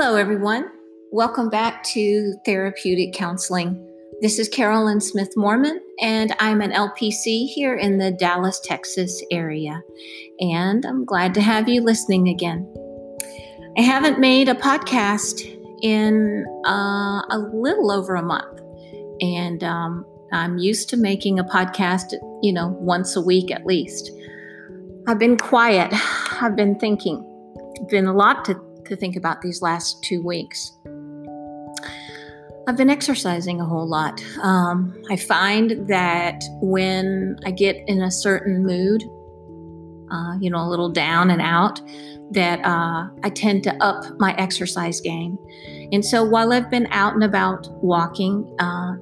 Hello, everyone. Welcome back to Therapeutic Counseling. This is Carolyn Smith Mormon, and I'm an LPC here in the Dallas, Texas area. And I'm glad to have you listening again. I haven't made a podcast in uh, a little over a month, and um, I'm used to making a podcast, you know, once a week at least. I've been quiet, I've been thinking, been a lot to, to think about these last two weeks. I've been exercising a whole lot. Um, I find that when I get in a certain mood, uh, you know, a little down and out, that uh, I tend to up my exercise game. And so while I've been out and about walking uh,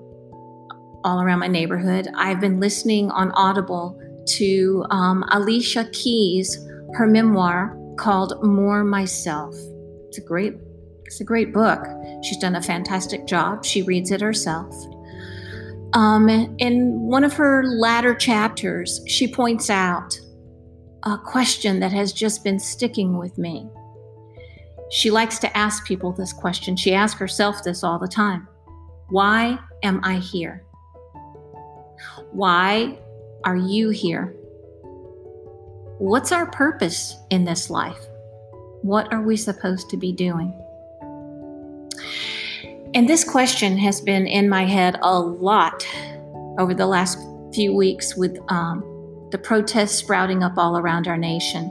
all around my neighborhood, I've been listening on Audible to um, Alicia Keys, her memoir called More Myself. It's a great it's a great book. She's done a fantastic job. She reads it herself. Um, in one of her latter chapters, she points out a question that has just been sticking with me. She likes to ask people this question. She asks herself this all the time Why am I here? Why are you here? What's our purpose in this life? What are we supposed to be doing? And this question has been in my head a lot over the last few weeks with um, the protests sprouting up all around our nation.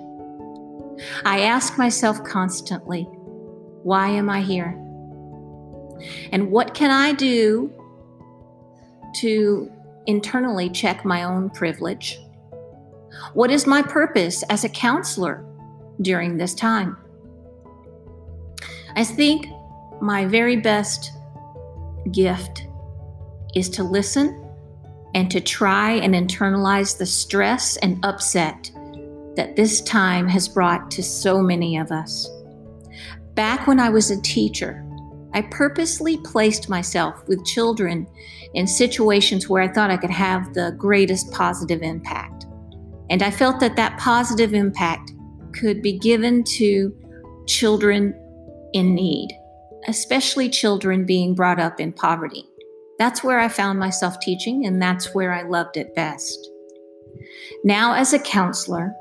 I ask myself constantly, why am I here? And what can I do to internally check my own privilege? What is my purpose as a counselor during this time? I think my very best gift is to listen and to try and internalize the stress and upset that this time has brought to so many of us. Back when I was a teacher, I purposely placed myself with children in situations where I thought I could have the greatest positive impact. And I felt that that positive impact could be given to children in need, especially children being brought up in poverty. That's where I found myself teaching, and that's where I loved it best. Now, as a counselor,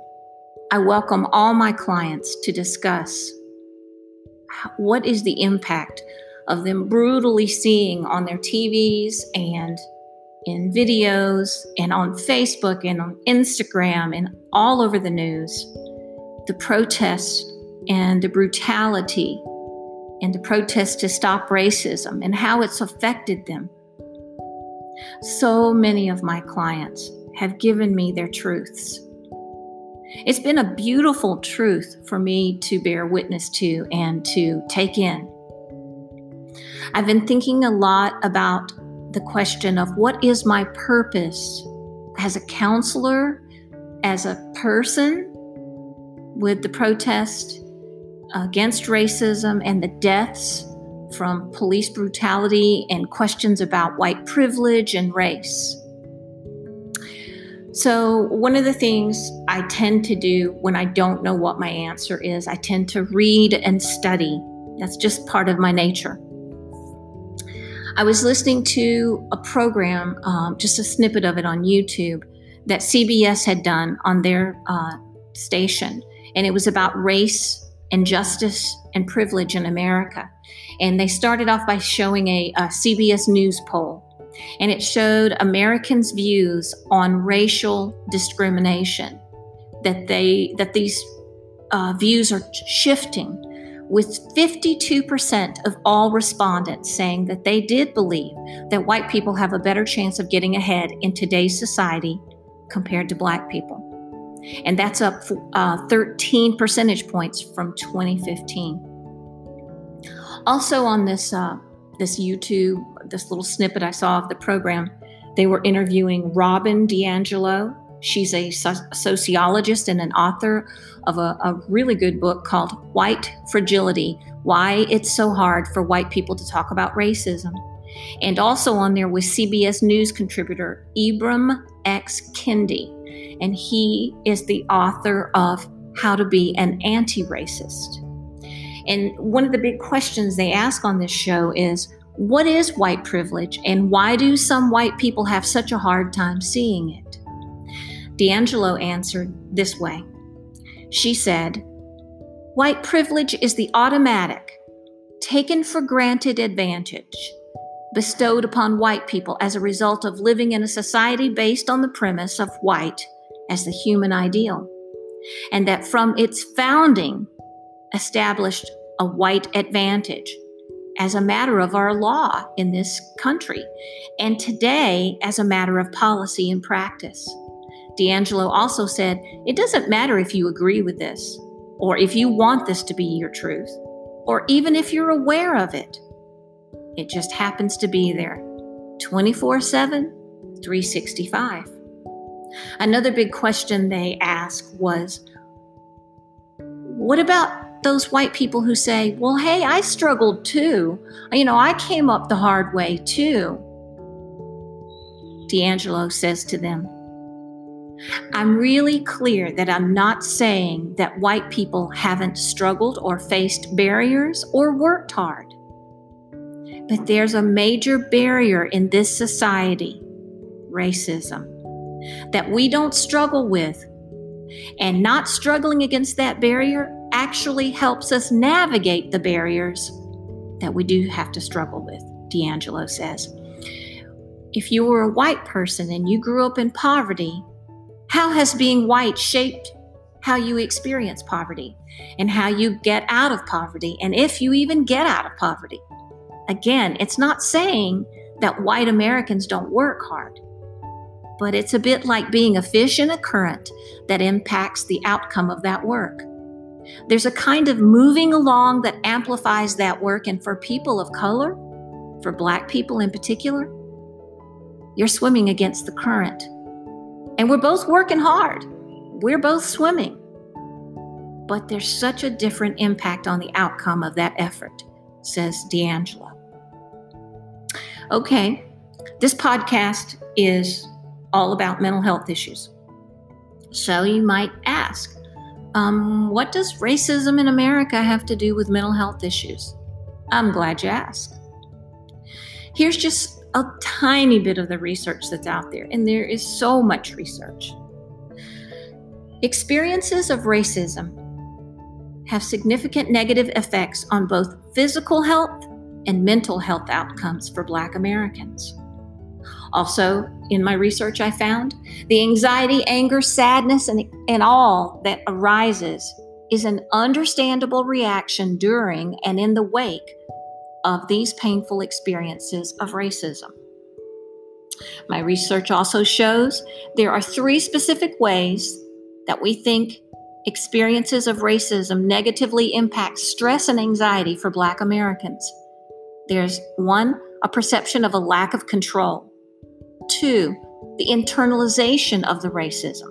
I welcome all my clients to discuss what is the impact of them brutally seeing on their TVs and in videos and on Facebook and on Instagram and all over the news the protests and the brutality and the protests to stop racism and how it's affected them. So many of my clients have given me their truths. It's been a beautiful truth for me to bear witness to and to take in. I've been thinking a lot about the question of what is my purpose as a counselor, as a person with the protest against racism and the deaths from police brutality and questions about white privilege and race. So, one of the things I tend to do when I don't know what my answer is, I tend to read and study. That's just part of my nature. I was listening to a program, um, just a snippet of it on YouTube, that CBS had done on their uh, station, and it was about race and justice and privilege in America. And they started off by showing a, a CBS News poll, and it showed Americans' views on racial discrimination. That they that these uh, views are shifting, with 52% of all respondents saying that they did believe that white people have a better chance of getting ahead in today's society compared to black people and that's up uh, 13 percentage points from 2015. Also, on this uh, this YouTube, this little snippet I saw of the program, they were interviewing Robin DiAngelo. She's a sociologist and an author of a, a really good book called White Fragility Why It's So Hard for White People to Talk About Racism. And also on there was CBS News contributor Ibram X. Kendi and he is the author of How to Be an Anti Racist. And one of the big questions they ask on this show is what is white privilege and why do some white people have such a hard time seeing it? DiAngelo answered this way. She said, White privilege is the automatic, taken for granted advantage bestowed upon white people as a result of living in a society based on the premise of white as the human ideal, and that from its founding established a white advantage as a matter of our law in this country, and today as a matter of policy and practice. DiAngelo also said, It doesn't matter if you agree with this, or if you want this to be your truth, or even if you're aware of it. It just happens to be there 24 7, 365. Another big question they asked was What about those white people who say, Well, hey, I struggled too. You know, I came up the hard way too. DiAngelo says to them, I'm really clear that I'm not saying that white people haven't struggled or faced barriers or worked hard. But there's a major barrier in this society racism that we don't struggle with. And not struggling against that barrier actually helps us navigate the barriers that we do have to struggle with, DiAngelo says. If you were a white person and you grew up in poverty, how has being white shaped how you experience poverty and how you get out of poverty, and if you even get out of poverty? Again, it's not saying that white Americans don't work hard, but it's a bit like being a fish in a current that impacts the outcome of that work. There's a kind of moving along that amplifies that work, and for people of color, for black people in particular, you're swimming against the current. And we're both working hard, we're both swimming. But there's such a different impact on the outcome of that effort, says DiAngelo. Okay, this podcast is all about mental health issues. So you might ask, um, what does racism in America have to do with mental health issues? I'm glad you asked. Here's just a tiny bit of the research that's out there, and there is so much research. Experiences of racism have significant negative effects on both physical health and mental health outcomes for Black Americans. Also, in my research, I found the anxiety, anger, sadness, and, and all that arises is an understandable reaction during and in the wake of these painful experiences of racism. My research also shows there are three specific ways that we think experiences of racism negatively impact stress and anxiety for Black Americans. There's one, a perception of a lack of control. Two, the internalization of the racism.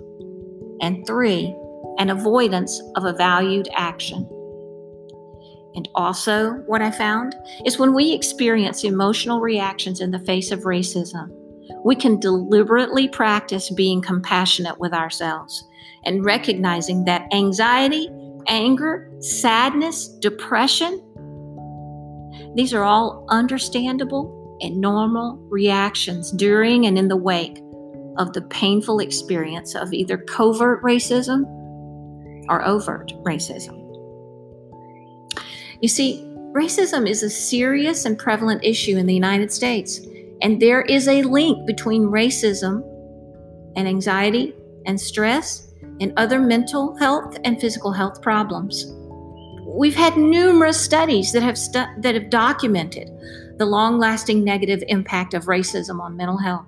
And three, an avoidance of a valued action. And also, what I found is when we experience emotional reactions in the face of racism, we can deliberately practice being compassionate with ourselves and recognizing that anxiety, anger, sadness, depression, these are all understandable and normal reactions during and in the wake of the painful experience of either covert racism or overt racism. You see, racism is a serious and prevalent issue in the United States, and there is a link between racism and anxiety and stress and other mental health and physical health problems. We've had numerous studies that have stu- that have documented the long-lasting negative impact of racism on mental health.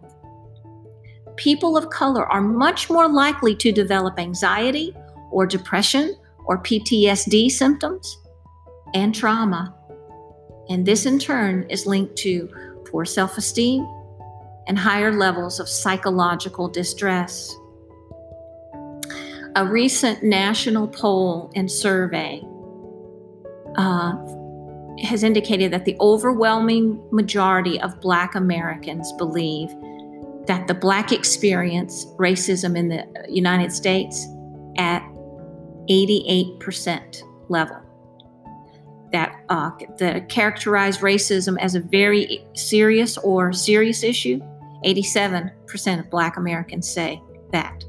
People of color are much more likely to develop anxiety or depression or PTSD symptoms and trauma. And this in turn is linked to poor self-esteem and higher levels of psychological distress. A recent national poll and survey uh, has indicated that the overwhelming majority of Black Americans believe that the Black experience racism in the United States at 88% level. that uh, that characterize racism as a very serious or serious issue, 87% of Black Americans say that,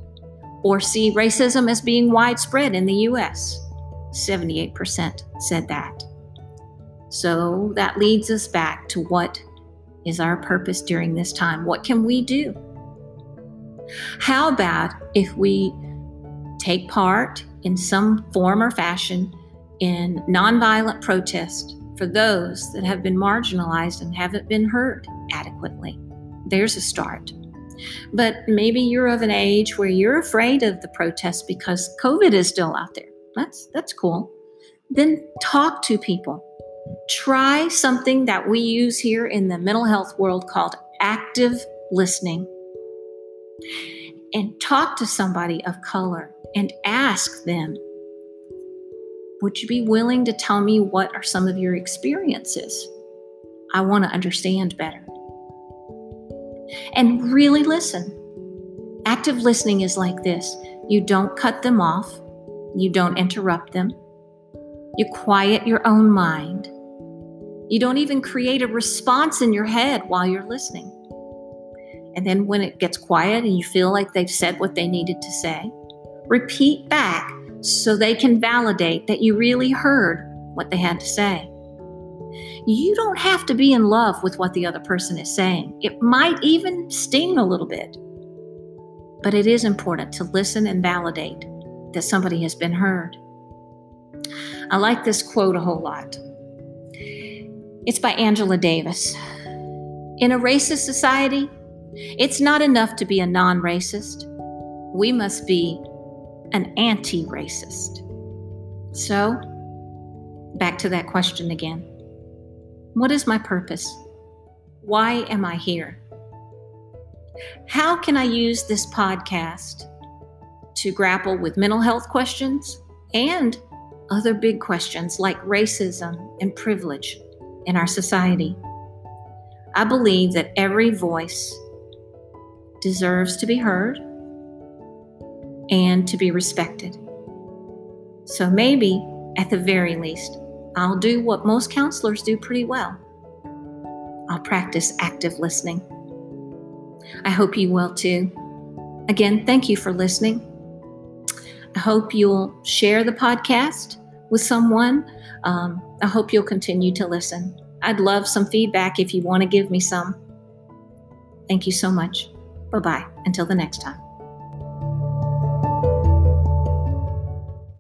or see racism as being widespread in the U.S. 78% said that. So that leads us back to what is our purpose during this time? What can we do? How about if we take part in some form or fashion in nonviolent protest for those that have been marginalized and haven't been heard adequately? There's a start. But maybe you're of an age where you're afraid of the protest because COVID is still out there. That's that's cool. Then talk to people. Try something that we use here in the mental health world called active listening. And talk to somebody of color and ask them, Would you be willing to tell me what are some of your experiences? I want to understand better. And really listen. Active listening is like this you don't cut them off, you don't interrupt them, you quiet your own mind. You don't even create a response in your head while you're listening. And then when it gets quiet and you feel like they've said what they needed to say, repeat back so they can validate that you really heard what they had to say. You don't have to be in love with what the other person is saying. It might even sting a little bit. But it is important to listen and validate that somebody has been heard. I like this quote a whole lot. It's by Angela Davis. In a racist society, it's not enough to be a non racist. We must be an anti racist. So, back to that question again What is my purpose? Why am I here? How can I use this podcast to grapple with mental health questions and other big questions like racism and privilege in our society. I believe that every voice deserves to be heard and to be respected. So maybe, at the very least, I'll do what most counselors do pretty well I'll practice active listening. I hope you will too. Again, thank you for listening. I hope you'll share the podcast with someone. Um, I hope you'll continue to listen. I'd love some feedback if you want to give me some. Thank you so much. Bye bye. Until the next time.